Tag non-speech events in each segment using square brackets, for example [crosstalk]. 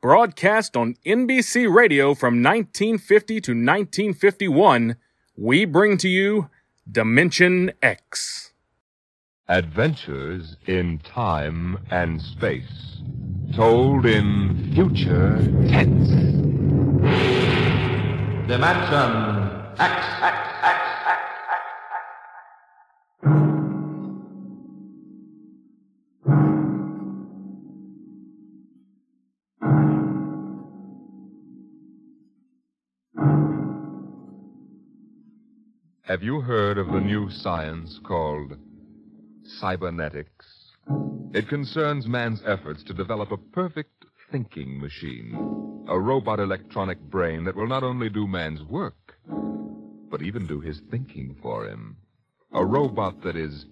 broadcast on NBC Radio from 1950 to 1951, we bring to you Dimension X. Adventures in time and space, told in future tense. Dimension X. X, X, X. Have you heard of the new science called cybernetics? It concerns man's efforts to develop a perfect thinking machine, a robot electronic brain that will not only do man's work, but even do his thinking for him. A robot that is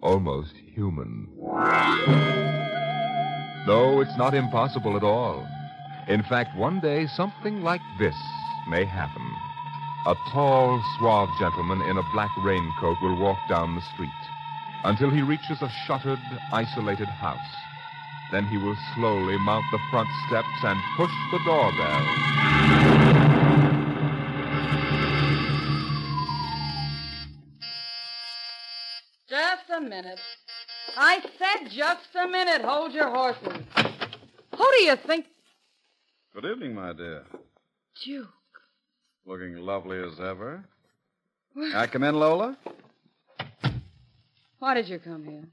almost human. No, it's not impossible at all. In fact, one day something like this may happen. A tall, suave gentleman in a black raincoat will walk down the street until he reaches a shuttered, isolated house. Then he will slowly mount the front steps and push the doorbell. Just a minute. I said just a minute. Hold your horses. Who do you think? Good evening, my dear. Duke. Looking lovely as ever. I come in, Lola? Why did you come here?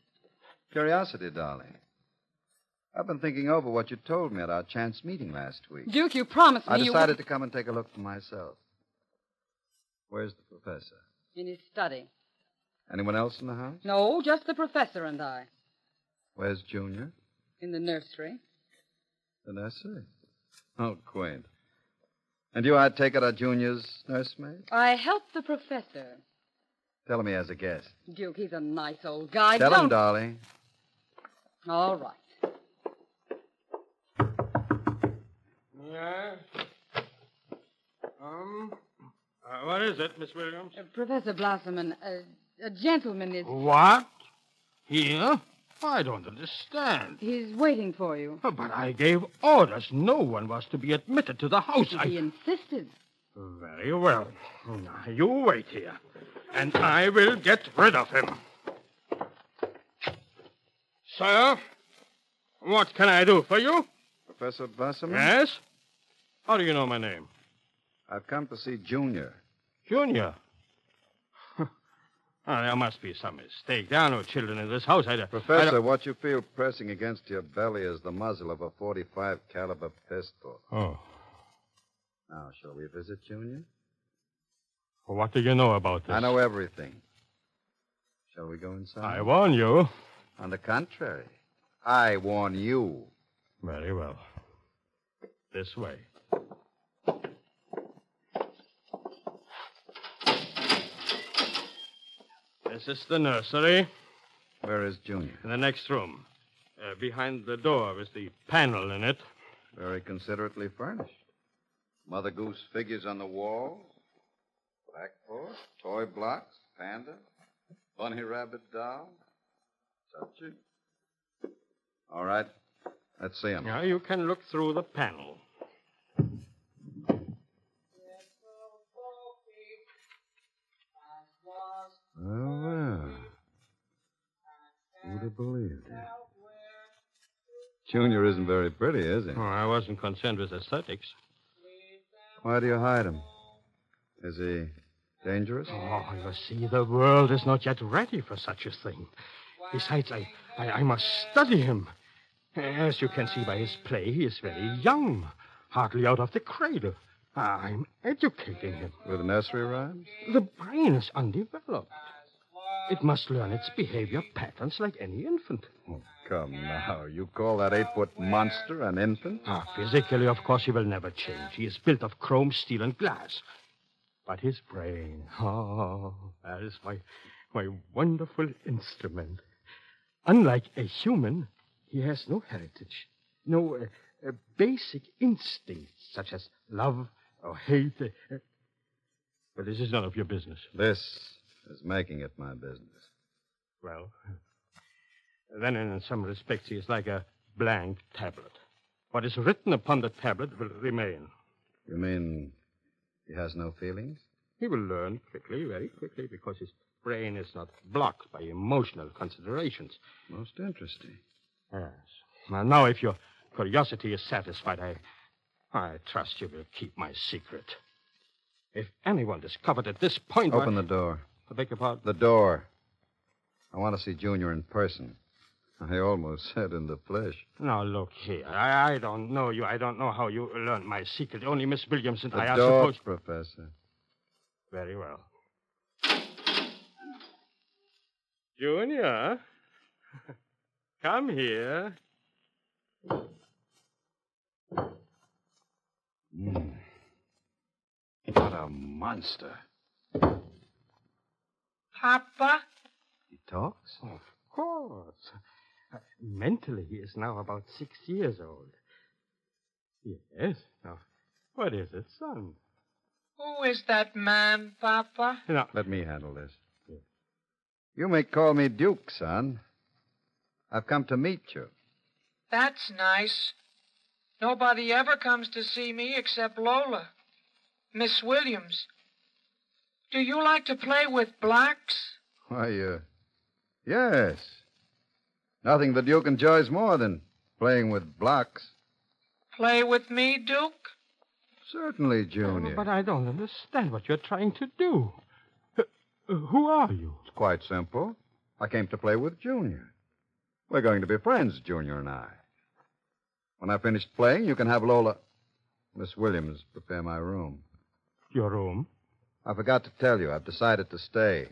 Curiosity, darling. I've been thinking over what you told me at our chance meeting last week. Duke, you promised me I you decided to come and take a look for myself. Where's the professor? In his study. Anyone else in the house? No, just the professor and I. Where's Junior? In the nursery. The nursery. Oh, quaint. And you, I take it, are Junior's nursemaid? I help the professor. Tell him he has a guest. Duke, he's a nice old guy. Tell Don't... him, darling. All right. Yeah. Um, uh, what is it, Miss Williams? Uh, Professor Blossoman, uh, a gentleman is. What? Here? I don't understand. He's waiting for you. Oh, But I gave orders. No one was to be admitted to the house. He I... insisted. Very well. Now, you wait here, and I will get rid of him. Sir, what can I do for you? Professor Blossom? Yes? How do you know my name? I've come to see Junior. Junior. Ah, there must be some mistake. There are no children in this house. I, I Professor, don't- what you feel pressing against your belly is the muzzle of a 45 caliber pistol. Oh. Now, shall we visit Junior? What do you know about this? I know everything. Shall we go inside? I warn you. On the contrary, I warn you. Very well. This way. This is the nursery Where is Junior? in the next room. Uh, behind the door is the panel in it. Very considerately furnished. Mother Goose figures on the walls, blackboard, toy blocks, panda, bunny rabbit doll. Such a... All right. Let's see him. Now you can look through the panel. Oh, well. Who'd have believed it? Junior isn't very pretty, is he? Oh, I wasn't concerned with aesthetics. Why do you hide him? Is he dangerous? Oh, you see, the world is not yet ready for such a thing. Besides, I, I, I must study him. As you can see by his play, he is very young, hardly out of the cradle. I'm educating him. With nursery rhymes? The brain is undeveloped. It must learn its behavior patterns like any infant. Oh, come now. You call that eight foot monster an infant? Ah, physically, of course, he will never change. He is built of chrome, steel, and glass. But his brain, oh, that is my, my wonderful instrument. Unlike a human, he has no heritage, no uh, uh, basic instincts such as love or hate. Uh, but this is none of your business. This is making it my business. Well, then in some respects he is like a blank tablet. What is written upon the tablet will remain. You mean he has no feelings? He will learn quickly, very quickly, because his brain is not blocked by emotional considerations. Most interesting. Yes. Now, now if your curiosity is satisfied, I, I trust you will keep my secret. If anyone discovered at this point. Open why- the door. I beg your pardon. The door. I want to see Junior in person. I almost [laughs] said in the flesh. Now, look here. I, I don't know you. I don't know how you learned my secret. Only Miss Williams and The I are door, supposed. Professor. Very well. Junior, [laughs] come here. Mm. What a monster. Papa? He talks? Of course. Uh, mentally, he is now about six years old. Yes. Now, what is it, son? Who is that man, Papa? Now, Let me handle this. You may call me Duke, son. I've come to meet you. That's nice. Nobody ever comes to see me except Lola. Miss Williams. Do you like to play with blacks? Why, uh, yes. Nothing the Duke enjoys more than playing with blocks. Play with me, Duke? Certainly, Junior. but I don't understand what you're trying to do. Uh, uh, who are you? It's quite simple. I came to play with Junior. We're going to be friends, Junior and I. When I finish playing, you can have Lola. Miss Williams prepare my room. Your room? I forgot to tell you, I've decided to stay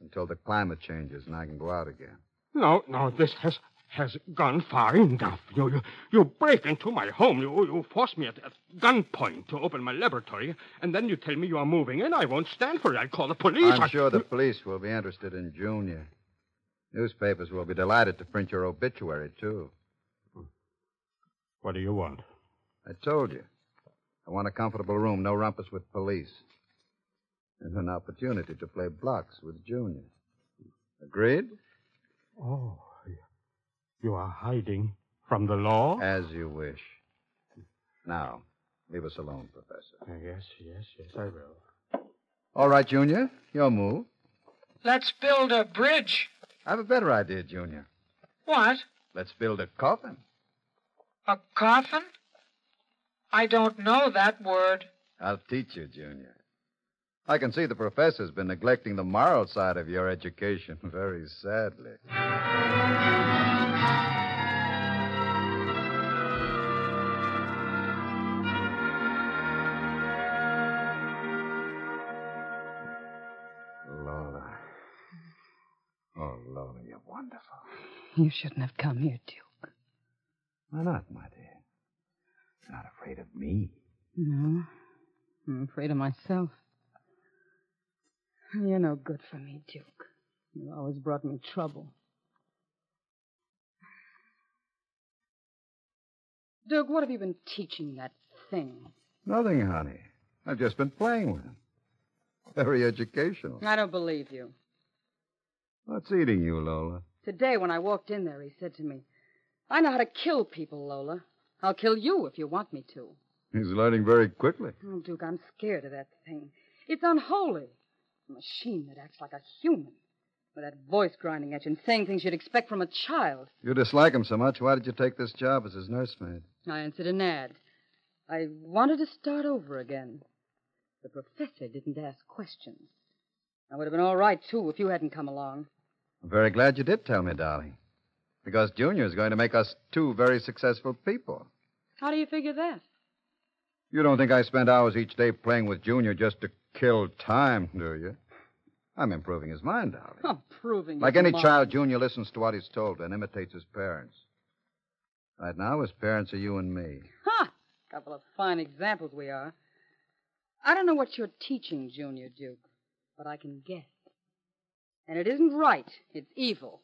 until the climate changes and I can go out again. No, no, this has has gone far enough. You you, you break into my home. You you force me at, at gunpoint to open my laboratory, and then you tell me you are moving in. I won't stand for it. I'll call the police. I'm I- sure the police will be interested in Junior. Newspapers will be delighted to print your obituary, too. What do you want? I told you. I want a comfortable room, no rumpus with police. And an opportunity to play blocks with Junior. Agreed? Oh, you are hiding from the law? As you wish. Now, leave us alone, Professor. Uh, yes, yes, yes, I will. All right, Junior. Your move. Let's build a bridge. I have a better idea, Junior. What? Let's build a coffin. A coffin? I don't know that word. I'll teach you, Junior. I can see the professor's been neglecting the moral side of your education [laughs] very sadly. Lola. Oh, Lola, you're wonderful. You shouldn't have come here, Duke. Why not, my dear? Not afraid of me. No. I'm afraid of myself. You're no good for me, Duke. You always brought me trouble. Duke, what have you been teaching that thing? Nothing, honey. I've just been playing with him. Very educational. I don't believe you. What's eating you, Lola? Today, when I walked in there, he said to me, I know how to kill people, Lola. I'll kill you if you want me to. He's learning very quickly. Oh, Duke, I'm scared of that thing. It's unholy. A machine that acts like a human. With that voice grinding at you and saying things you'd expect from a child. You dislike him so much. Why did you take this job as his nursemaid? I answered an ad. I wanted to start over again. The professor didn't ask questions. I would have been all right, too, if you hadn't come along. I'm very glad you did tell me, darling. Because Junior is going to make us two very successful people. How do you figure that? You don't think I spend hours each day playing with Junior just to kill time, do you? I'm improving his mind, darling. Oh, proving Like his any mind. child, Junior listens to what he's told and imitates his parents. Right now, as parents are you and me. Ha! Couple of fine examples we are. I don't know what you're teaching, Junior Duke, but I can guess. And it isn't right. It's evil.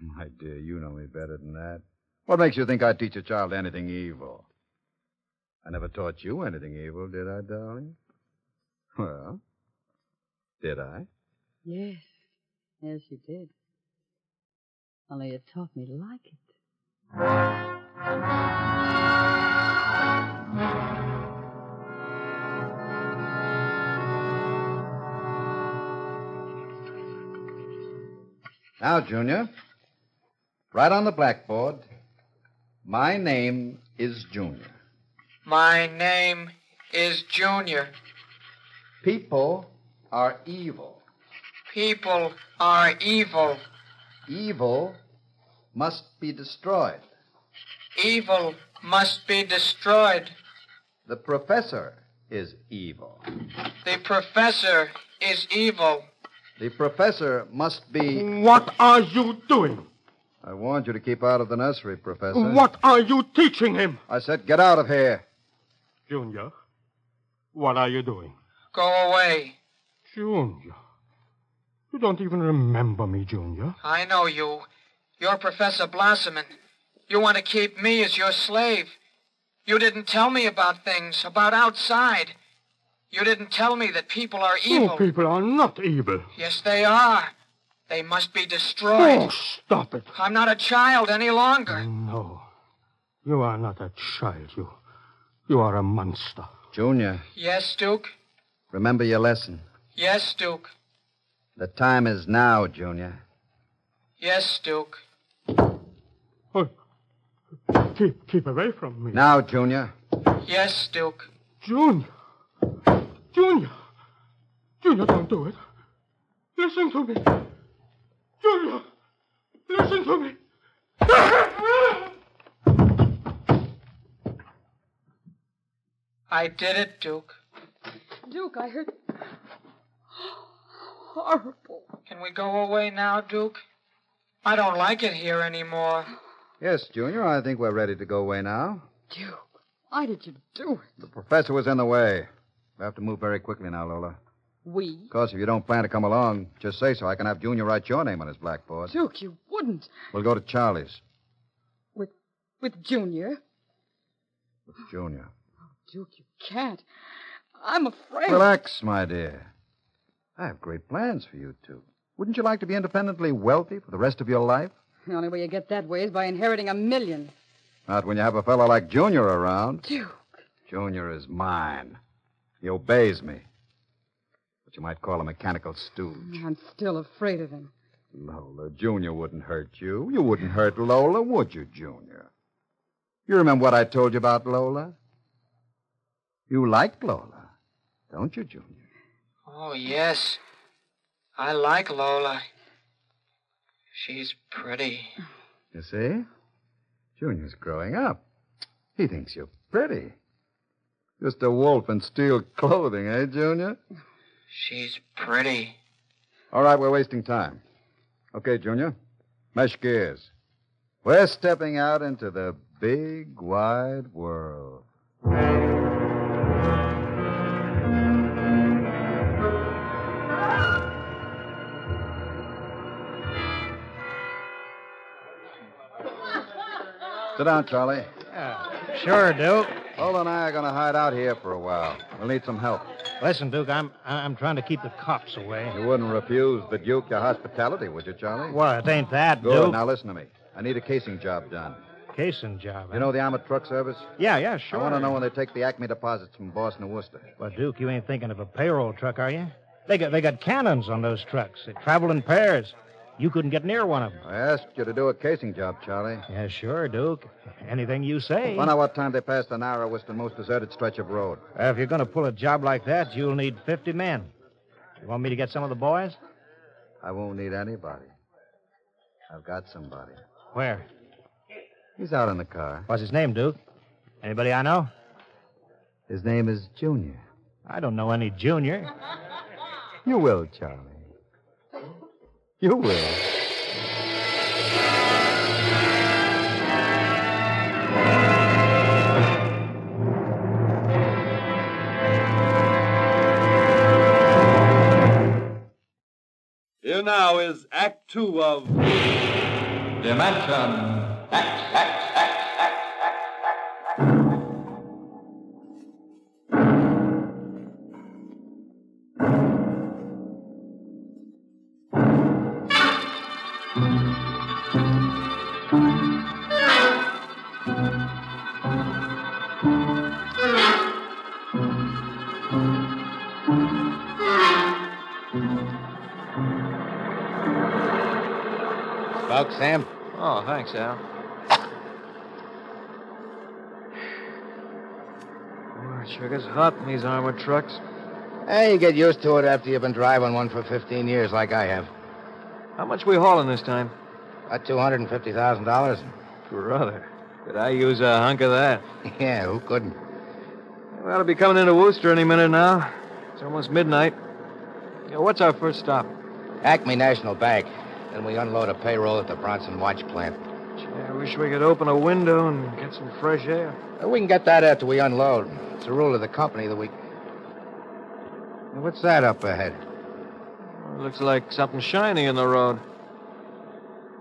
My dear, you know me better than that. What makes you think I'd teach a child anything evil? I never taught you anything evil, did I, darling? Well, did I? Yes. Yes, you did. Only you taught me to like it. Now, Junior, right on the blackboard, my name is Junior. My name is Junior. People are evil. People are evil. Evil must be destroyed. Evil must be destroyed. The professor is evil. The professor is evil. The professor must be. What are you doing? I warned you to keep out of the nursery, Professor. What are you teaching him? I said get out of here. Junior, what are you doing? Go away. Junior, you don't even remember me, Junior. I know you. You're Professor Blossomin. You want to keep me as your slave. You didn't tell me about things, about outside. You didn't tell me that people are evil. Oh, people are not evil. Yes, they are. They must be destroyed. Oh, stop it. I'm not a child any longer. No, you are not a child. You, you are a monster. Junior, Yes, Duke? remember your lesson. Yes, Duke. The time is now, Junior. Yes, Duke. Oh, keep, keep away from me. Now, Junior. Yes, Duke. Junior. Junior. Junior, don't do it. Listen to me. Junior, listen to me. I did it, Duke. Duke, I heard. [gasps] Horrible. Can we go away now, Duke? I don't like it here anymore. Yes, Junior, I think we're ready to go away now. Duke, why did you do it? The professor was in the way. We have to move very quickly now, Lola. We? Of course, if you don't plan to come along, just say so. I can have Junior write your name on his blackboard. Duke, you wouldn't. We'll go to Charlie's With with Junior? with Junior. Duke, you can't. I'm afraid. Relax, my dear. I have great plans for you two. Wouldn't you like to be independently wealthy for the rest of your life? The only way you get that way is by inheriting a million. Not when you have a fellow like Junior around. Duke. Junior is mine. He obeys me. What you might call a mechanical stooge. I'm still afraid of him. Lola, Junior wouldn't hurt you. You wouldn't hurt Lola, would you, Junior? You remember what I told you about Lola? You like Lola, don't you, Junior? Oh, yes. I like Lola. She's pretty. You see? Junior's growing up. He thinks you're pretty. Just a wolf in steel clothing, eh, Junior? She's pretty. All right, we're wasting time. Okay, Junior. Mesh gears. We're stepping out into the big, wide world. Sit down, Charlie. Yeah, Sure, Duke. Lola and I are going to hide out here for a while. We'll need some help. Listen, Duke, I'm I'm trying to keep the cops away. You wouldn't refuse the Duke your hospitality, would you, Charlie? What? It ain't that, Good. Duke? Now listen to me. I need a casing job done. Casing job. You know the Armored Truck Service? Yeah, yeah, sure. I want to know when they take the Acme deposits from Boston to Worcester. Well, Duke, you ain't thinking of a payroll truck, are you? They got they got cannons on those trucks. They travel in pairs. You couldn't get near one of them. I asked you to do a casing job, Charlie. Yeah, sure, Duke. Anything you say. Find out what time they pass the narrowest and most deserted stretch of road. Uh, if you're going to pull a job like that, you'll need 50 men. You want me to get some of the boys? I won't need anybody. I've got somebody. Where? He's out in the car. What's his name, Duke? Anybody I know? His name is Junior. I don't know any junior. You will, Charlie. You will. Here now is Act Two of Dimension X, X, X. Sam? Oh, thanks, Al. Boy, it sure gets hot in these armored trucks. Hey, you get used to it after you've been driving one for 15 years like I have. How much we hauling this time? About $250,000. Brother, could I use a hunk of that? [laughs] Yeah, who couldn't? We ought to be coming into Worcester any minute now. It's almost midnight. Yeah, what's our first stop? Acme National Bank. Then we unload a payroll at the Bronson Watch Plant. Gee, I wish we could open a window and get some fresh air. Uh, We can get that after we unload. It's a rule of the company that we. What's that up ahead? It looks like something shiny in the road.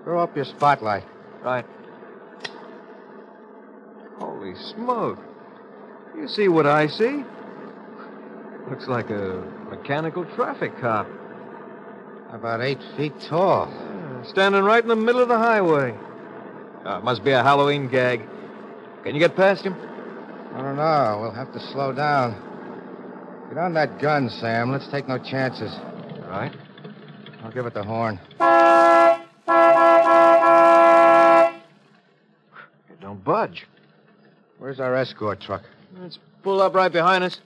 Throw up your spotlight. Right. Holy smoke. You see what I see? Looks like a mechanical traffic cop. About eight feet tall. Yeah, standing right in the middle of the highway. Oh, it must be a Halloween gag. Can you get past him? I don't know. We'll have to slow down. Get on that gun, Sam. Let's take no chances. All right. I'll give it the horn. It don't budge. Where's our escort truck? It's pulled up right behind us.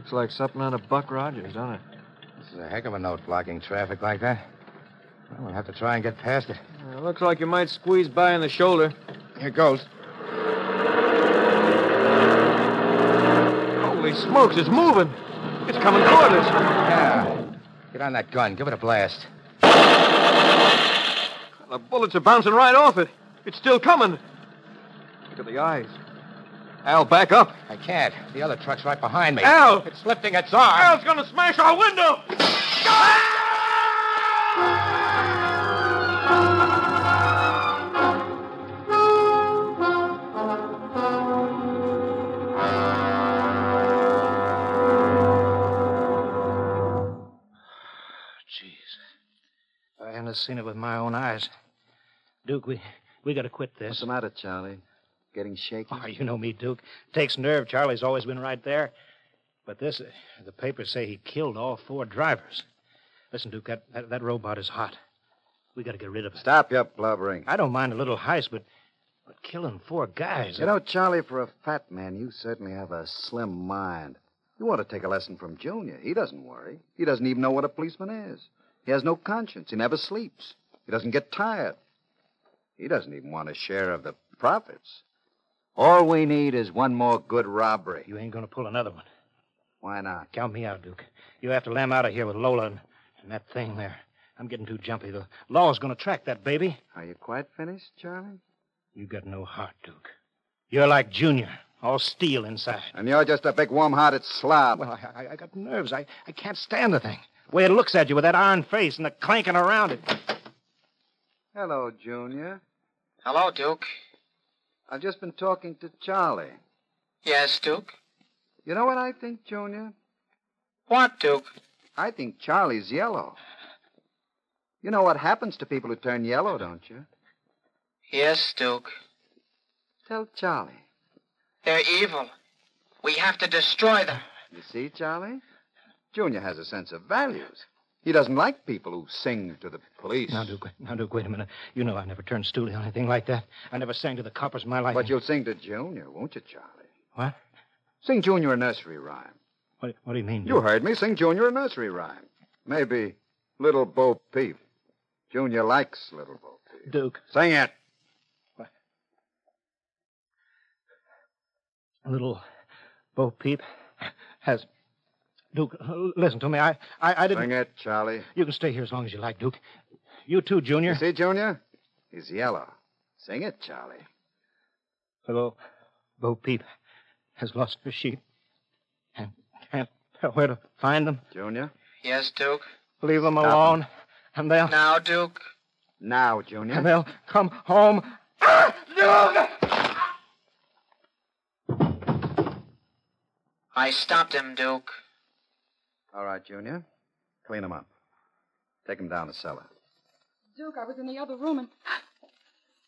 Looks like something out of Buck Rogers, don't it? This is a heck of a note blocking traffic like that. Well, we'll have to try and get past it. Uh, looks like you might squeeze by in the shoulder. Here goes. Holy smokes, it's moving. It's coming toward us. Yeah. Get on that gun. Give it a blast. The bullets are bouncing right off it. It's still coming. Look at the eyes. Al, back up. I can't. The other truck's right behind me. Al! It's lifting its arm. Al's gonna smash our window! Jeez. I haven't seen it with my own eyes. Duke, we we got to quit this. What's the matter, Charlie? Getting shaky? Oh, you know me, Duke. Takes nerve. Charlie's always been right there. But this, uh, the papers say he killed all four drivers. Listen, Duke, that, that, that robot is hot. We got to get rid of it. Stop your blubbering. I don't mind a little heist, but but killing four guys. You know, Charlie, for a fat man, you certainly have a slim mind. You ought to take a lesson from Junior. He doesn't worry. He doesn't even know what a policeman is. He has no conscience. He never sleeps. He doesn't get tired. He doesn't even want a share of the profits. All we need is one more good robbery. You ain't going to pull another one. Why not? Count me out, Duke. You have to lam out of here with Lola and, and that thing there. I'm getting too jumpy. The law's going to track that baby. Are you quite finished, Charlie? You got no heart, Duke. You're like Junior, all steel inside. And you're just a big warm-hearted slob. Well, I, I, I got nerves. I, I can't stand the thing. The way it looks at you with that iron face and the clanking around it. Hello, Junior. Hello, Duke. I've just been talking to Charlie. Yes, Duke. You know what I think, Junior? What, Duke? I think Charlie's yellow. You know what happens to people who turn yellow, don't you? Yes, Duke. Tell Charlie. They're evil. We have to destroy them. You see, Charlie? Junior has a sense of values. He doesn't like people who sing to the police. Now, Duke, now, Duke, wait a minute. You know I never turned stoolie or anything like that. I never sang to the coppers in my life. But you'll sing to Junior, won't you, Charlie? What? Sing Junior a nursery rhyme. What, what do you mean? You heard me. Sing Junior a nursery rhyme. Maybe Little Bo Peep. Junior likes Little Bo Peep. Duke, Sing it. What? Little Bo Peep has. Duke, uh, listen to me. I, I, I didn't. Sing it, Charlie. You can stay here as long as you like, Duke. You too, Junior. You see, Junior? He's yellow. Sing it, Charlie. Little Bo Peep has lost her sheep. And can't tell where to find them? Junior? Yes, Duke? Leave them Stop 'em. alone. And they'll. Now, Duke? Now, Junior. And they'll come home. Duke! I stopped him, Duke. All right, Junior. Clean him up. Take him down the cellar. Duke, I was in the other room and.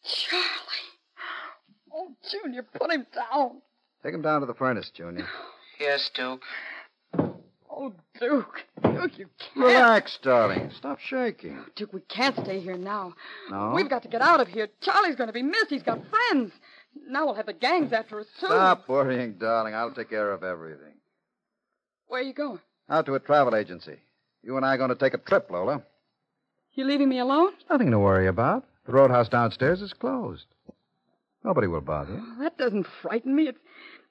Charlie. Oh, Junior, put him down. Take him down to the furnace, Junior. Yes, Duke. Oh, Duke. Duke, you can't. Relax, darling. Stop shaking. Oh, Duke, we can't stay here now. No? We've got to get out of here. Charlie's going to be missed. He's got friends. Now we'll have the gangs after us, too. Stop worrying, darling. I'll take care of everything. Where are you going? Out to a travel agency. You and I are going to take a trip, Lola. You leaving me alone? Nothing to worry about. The roadhouse downstairs is closed. Nobody will bother you. Oh, that doesn't frighten me. It's,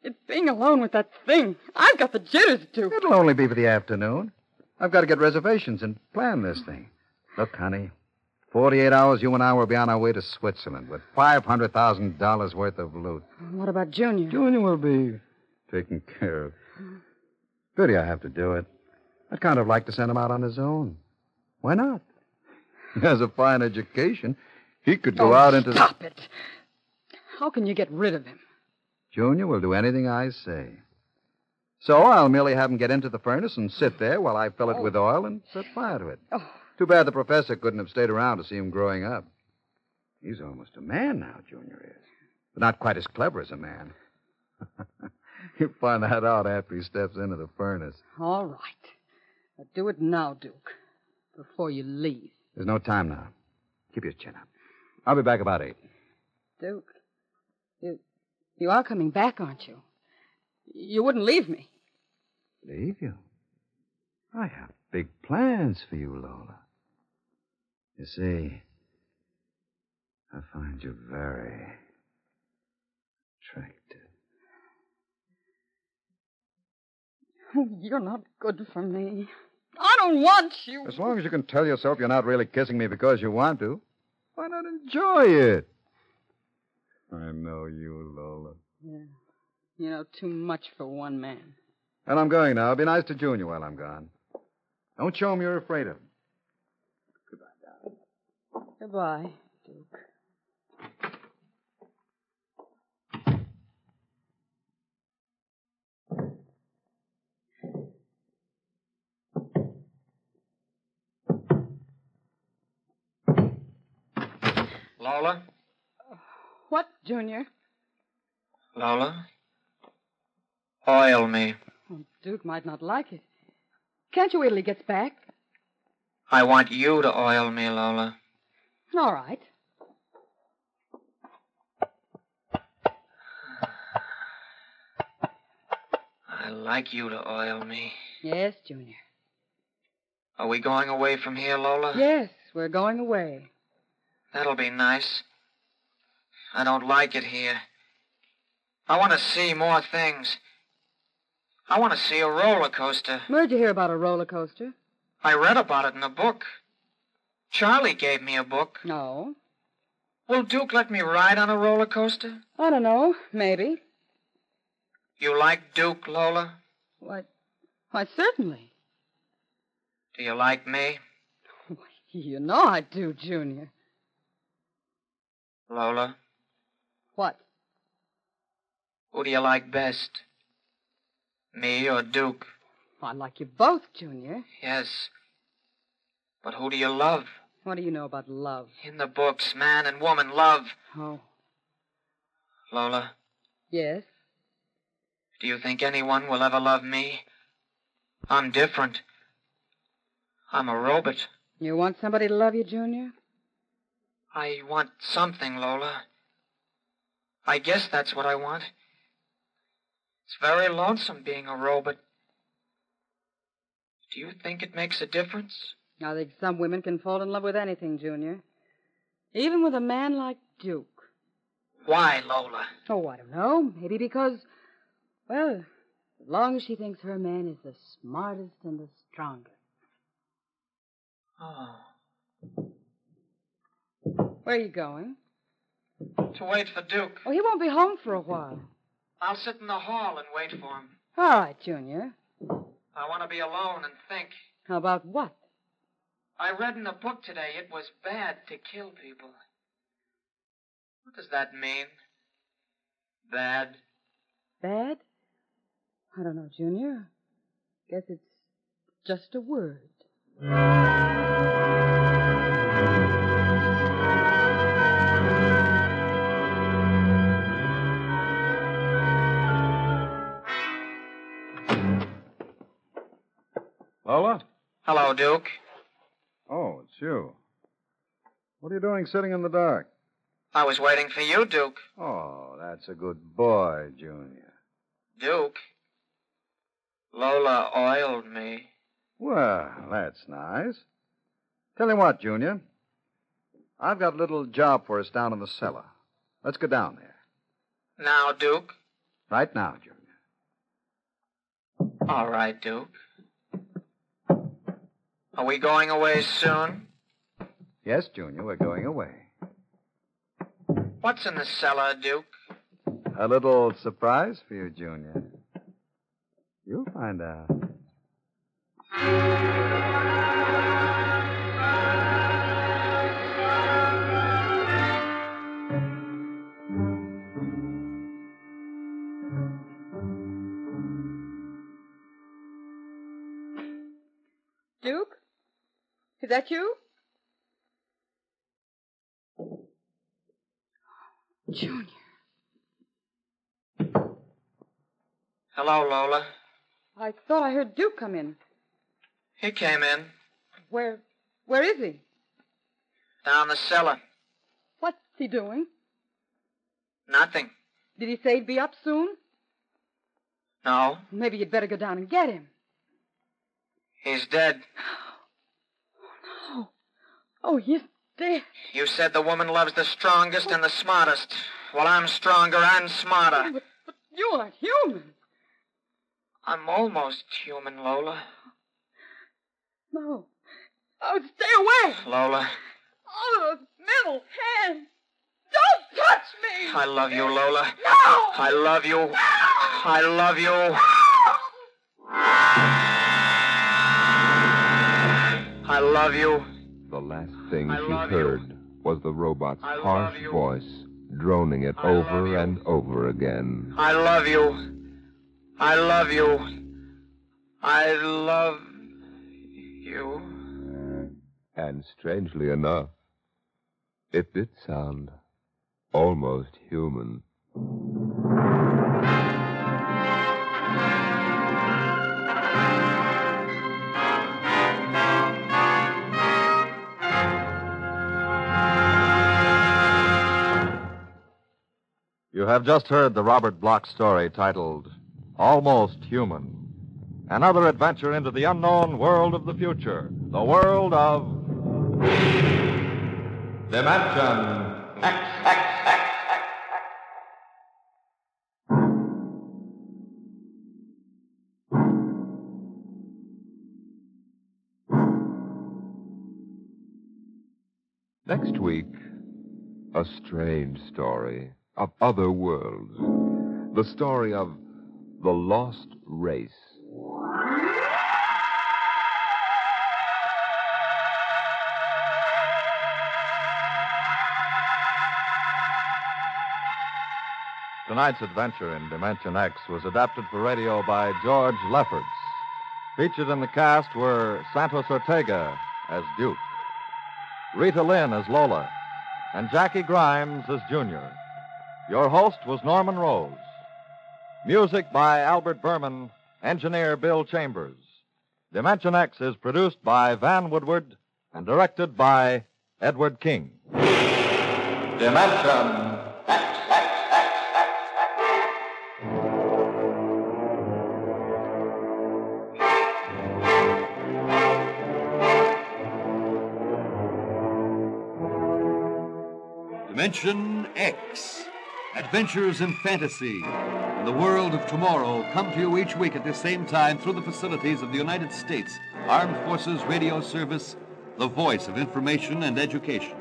it's being alone with that thing. I've got the jitters, too. It'll only be for the afternoon. I've got to get reservations and plan this thing. Look, honey, 48 hours, you and I will be on our way to Switzerland with $500,000 worth of loot. What about Junior? Junior will be taken care of. Pity I have to do it. I'd kind of like to send him out on his own. Why not? [laughs] He has a fine education. He could go oh, out into. The Stop it. How can you get rid of him? Junior will do anything I say. So I'll merely have him get into the furnace and sit there while I fill it oh. with oil and set fire to it. Oh. Too bad the professor couldn't have stayed around to see him growing up. He's almost a man now, Junior is. But not quite as clever as a man. [laughs] [laughs] He'll find that out after he steps into the furnace. All right. But do it now, Duke, before you leave. There's no time now. Keep your chin up. I'll be back about eight. Duke, you, you are coming back, aren't you? You wouldn't leave me. Leave you? I have big plans for you, Lola. You see, I find you very attractive. Oh, [laughs] you're not good for me. I don't want you. As long as you can tell yourself you're not really kissing me because you want to, why not enjoy it? I know you, Lola. Yeah. You know, too much for one man. And I'm going now. Be nice to Junior while I'm gone. Don't show him you're afraid of him. Goodbye, darling. Goodbye, Duke. Lola? What, Junior? Lola? Oil me. Oh, Duke might not like it. Can't you wait till he gets back? I want you to oil me, Lola. All right. I like you to oil me. Yes, Junior. Are we going away from here, Lola? Yes, we're going away. That'll be nice. I don't like it here. I want to see more things. I want to see a roller coaster. Where'd you hear about a roller coaster? I read about it in a book. Charlie gave me a book. No. Will Duke let me ride on a roller coaster? I don't know. Maybe. You like Duke, Lola? Why, why, certainly. Do you like me? [laughs] You know I do, Junior. Lola, What? who do you like best? Me or Duke? I like you both, Junior. Yes. But who do you love? What do you know about love? In the books, man and woman love. Oh, Lola, yes. do you think anyone will ever love me? I'm different. I'm a robot. You want somebody to love you, Junior? I want something, Lola. I guess that's what I want. It's very lonesome being a robot. Do you think it makes a difference? I think some women can fall in love with anything, Junior. Even with a man like Duke. Why, Lola? Oh, I don't know. Maybe because, well, as long as she thinks her man is the smartest and the strongest. Oh. Where are you going? To wait for Duke. Oh, he won't be home for a while. I'll sit in the hall and wait for him. All right, Junior. I want to be alone and think. How about what? I read in a book today it was bad to kill people. What does that mean? Bad? Bad? I don't know, Junior. Guess it's just a word. Lola? Hello, Duke. Oh, it's you. What are you doing sitting in the dark? I was waiting for you, Duke. Oh, that's a good boy, Junior. Duke. Lola oiled me. Well, that's nice. Tell you what, Junior. I've got a little job for us down in the cellar. Let's go down there. Now, Duke. Right now, Junior. All right, Duke. Are we going away soon? Yes, Junior, we're going away. What's in the cellar, Duke? A little surprise for you, Junior. You'll find out. That you? Junior. Hello, Lola. I thought I heard Duke come in. He came in. Where where is he? Down the cellar. What's he doing? Nothing. Did he say he'd be up soon? No. Maybe you'd better go down and get him. He's dead. [sighs] Oh, he's dead. You said the woman loves the strongest and the smartest. Well, I'm stronger and smarter. But, but you aren't human. I'm almost human, Lola. No. Oh, stay away. Lola, Oh, those metal hands. Don't touch me. I love you, Lola. No. I love you. I love you. I love you. The thing she love you. heard was the robot's I harsh voice droning it I over and over again. I love you. I love you. I love you. And strangely enough, it did sound almost human. You have just heard the Robert Bloch story titled Almost Human. Another adventure into the unknown world of the future. The world of. Dimension Next week, a strange story of other worlds. The story of the lost race. Tonight's adventure in Dimension X was adapted for radio by George Lefferts. Featured in the cast were Santos Ortega as Duke, Rita Lynn as Lola, and Jackie Grimes as Junior. Your host was Norman Rose. Music by Albert Berman, engineer Bill Chambers. Dimension X is produced by Van Woodward and directed by Edward King. Dimension X. Dimension X. Adventures in fantasy and the world of tomorrow come to you each week at the same time through the facilities of the United States Armed Forces Radio Service, the voice of information and education.